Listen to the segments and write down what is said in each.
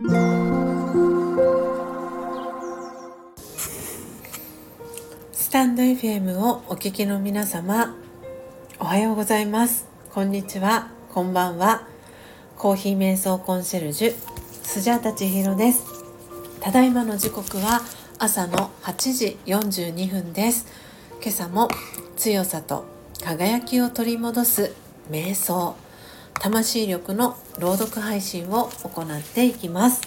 スタンド FM をお聞きの皆様おはようございます。こんにちは。こんばんは。コーヒー瞑想コンシェルジュスジャータチヒロです。ただいまの時刻は朝の8時42分です。今朝も強さと輝きを取り戻す瞑想。魂力の朗読配信を行っていきます。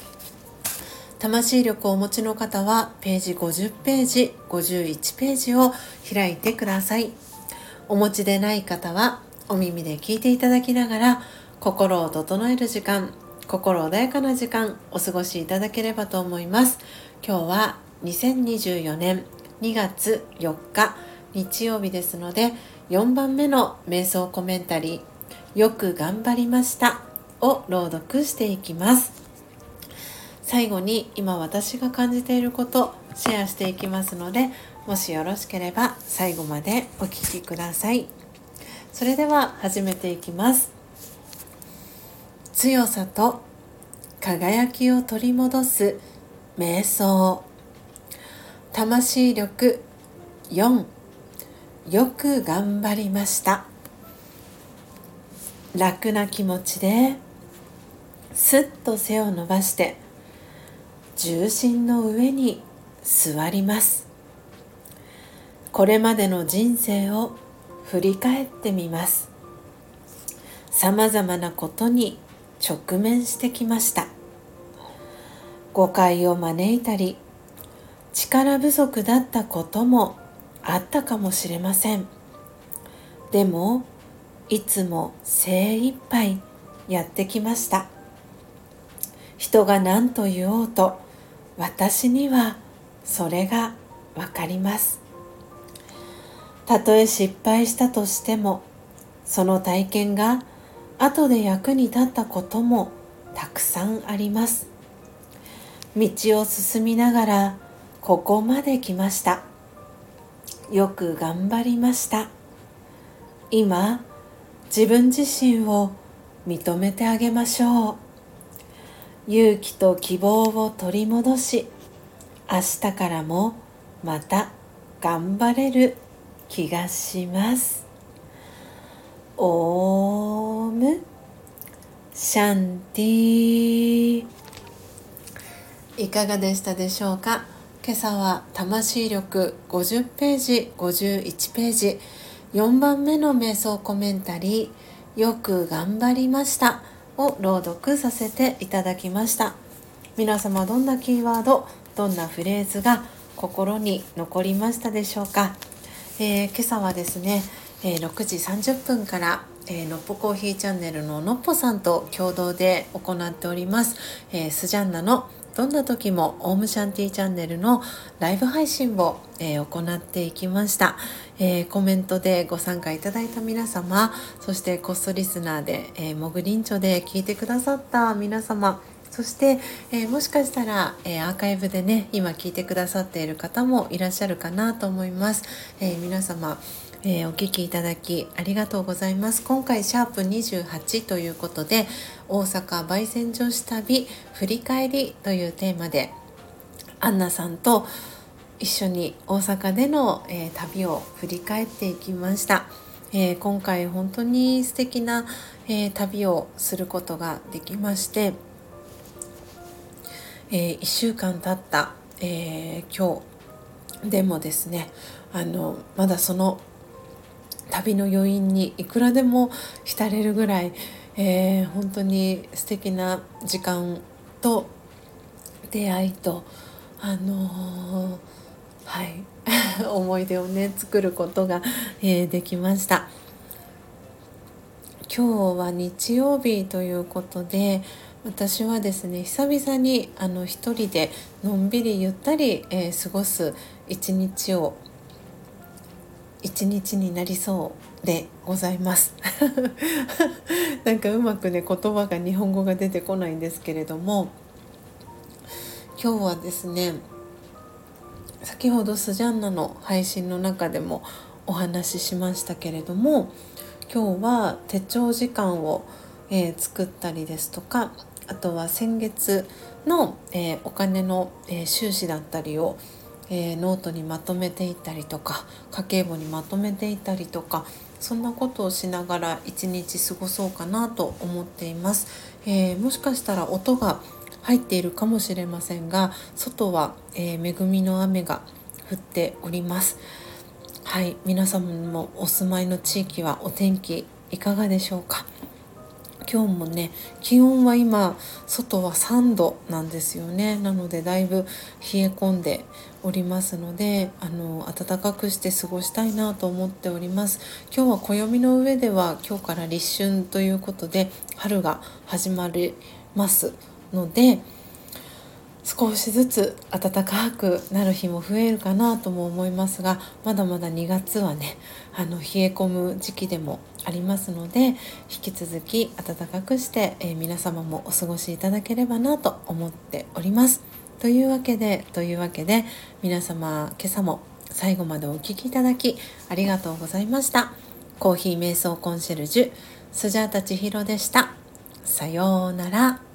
魂力をお持ちの方はページ50ページ51ページを開いてください。お持ちでない方はお耳で聞いていただきながら心を整える時間心穏やかな時間お過ごしいただければと思います。今日は2024年2月4日日曜日ですので4番目の瞑想コメンタリーよく頑張りました。を朗読していきます。最後に今私が感じていることシェアしていきますのでもしよろしければ最後までお聴きください。それでは始めていきます。強さと輝きを取り戻す瞑想。魂力4よく頑張りました。楽な気持ちですっと背を伸ばして重心の上に座ります。これまでの人生を振り返ってみます。さまざまなことに直面してきました。誤解を招いたり力不足だったこともあったかもしれません。でもいつも精一杯やってきました。人が何と言おうと私にはそれがわかります。たとえ失敗したとしてもその体験が後で役に立ったこともたくさんあります。道を進みながらここまで来ました。よく頑張りました。今自分自身を認めてあげましょう。勇気と希望を取り戻し明日からもまた頑張れる気がします。オーム。シャンティいかがでしたでしょうか？今朝は魂力50ページ51ページ。4番目の瞑想コメンタリーよく頑張りましたを朗読させていただきました。皆様どんなキーワードどんなフレーズが心に残りましたでしょうか、えー、今朝はですね、えー、6時30分からえー、のっぽコーヒーチャンネルののっぽさんと共同で行っております、えー、スジャンナのどんな時もオームシャンティーチャンネルのライブ配信を、えー、行っていきました、えー、コメントでご参加いただいた皆様そしてコストリスナーで、えー、モグリンチョで聞いてくださった皆様そして、えー、もしかしたら、えー、アーカイブでね今聞いてくださっている方もいらっしゃるかなと思います、えー、皆様え、お聞きいただきありがとうございます。今回シャープ28ということで大阪焙煎女子旅振り返りというテーマでアンナさんと一緒に大阪での、え、旅を振り返っていきました、え、今回本当に素敵な、え旅をすることができまして、え1週間経った、え今日でもですねあのまだその旅の余韻にいくらでも浸れるぐらい、えー、本当に素敵な時間と出会いとあのー、はい 思い出をね作ることが、えー、できました。今日は日曜日ということで私はですね久々にあの一人でのんびりゆったり、えー、過ごす一日を一日になりそうでございます。なんかうまくね言葉が日本語が出てこないんですけれども今日はですね先ほどスジャンナの配信の中でもお話ししましたけれども今日は手帳時間を、えー、作ったりですとかあとは先月の、えー、お金の、えー、収支だったりを、えー、ノートにまとめていったりとか家計簿にまとめていったりとかそんなことをしながら一日過ごそうかなと思っています、えもしかしたら音が入っているかもしれませんが外は、え恵みの雨が降っております。はい皆様もお住まいの地域はお天気いかがでしょうか？今日もね気温は今外は3度なんですよね。なのでだいぶ冷え込んでおりますのであの暖かくして過ごしたいなと思っております。今日は暦の上では今日から立春ということで春が始まりますので少しずつ暖かくなる日も増えるかなとも思いますがまだまだ2月はねあの冷え込む時期でもありますので引き続き暖かくして、えー、皆様もお過ごしいただければなと思っております。というわけでというわけで皆様今朝も最後までお聴きいただきありがとうございました。コーヒー瞑想コンシェルジュスジャータ千尋でした。さようなら。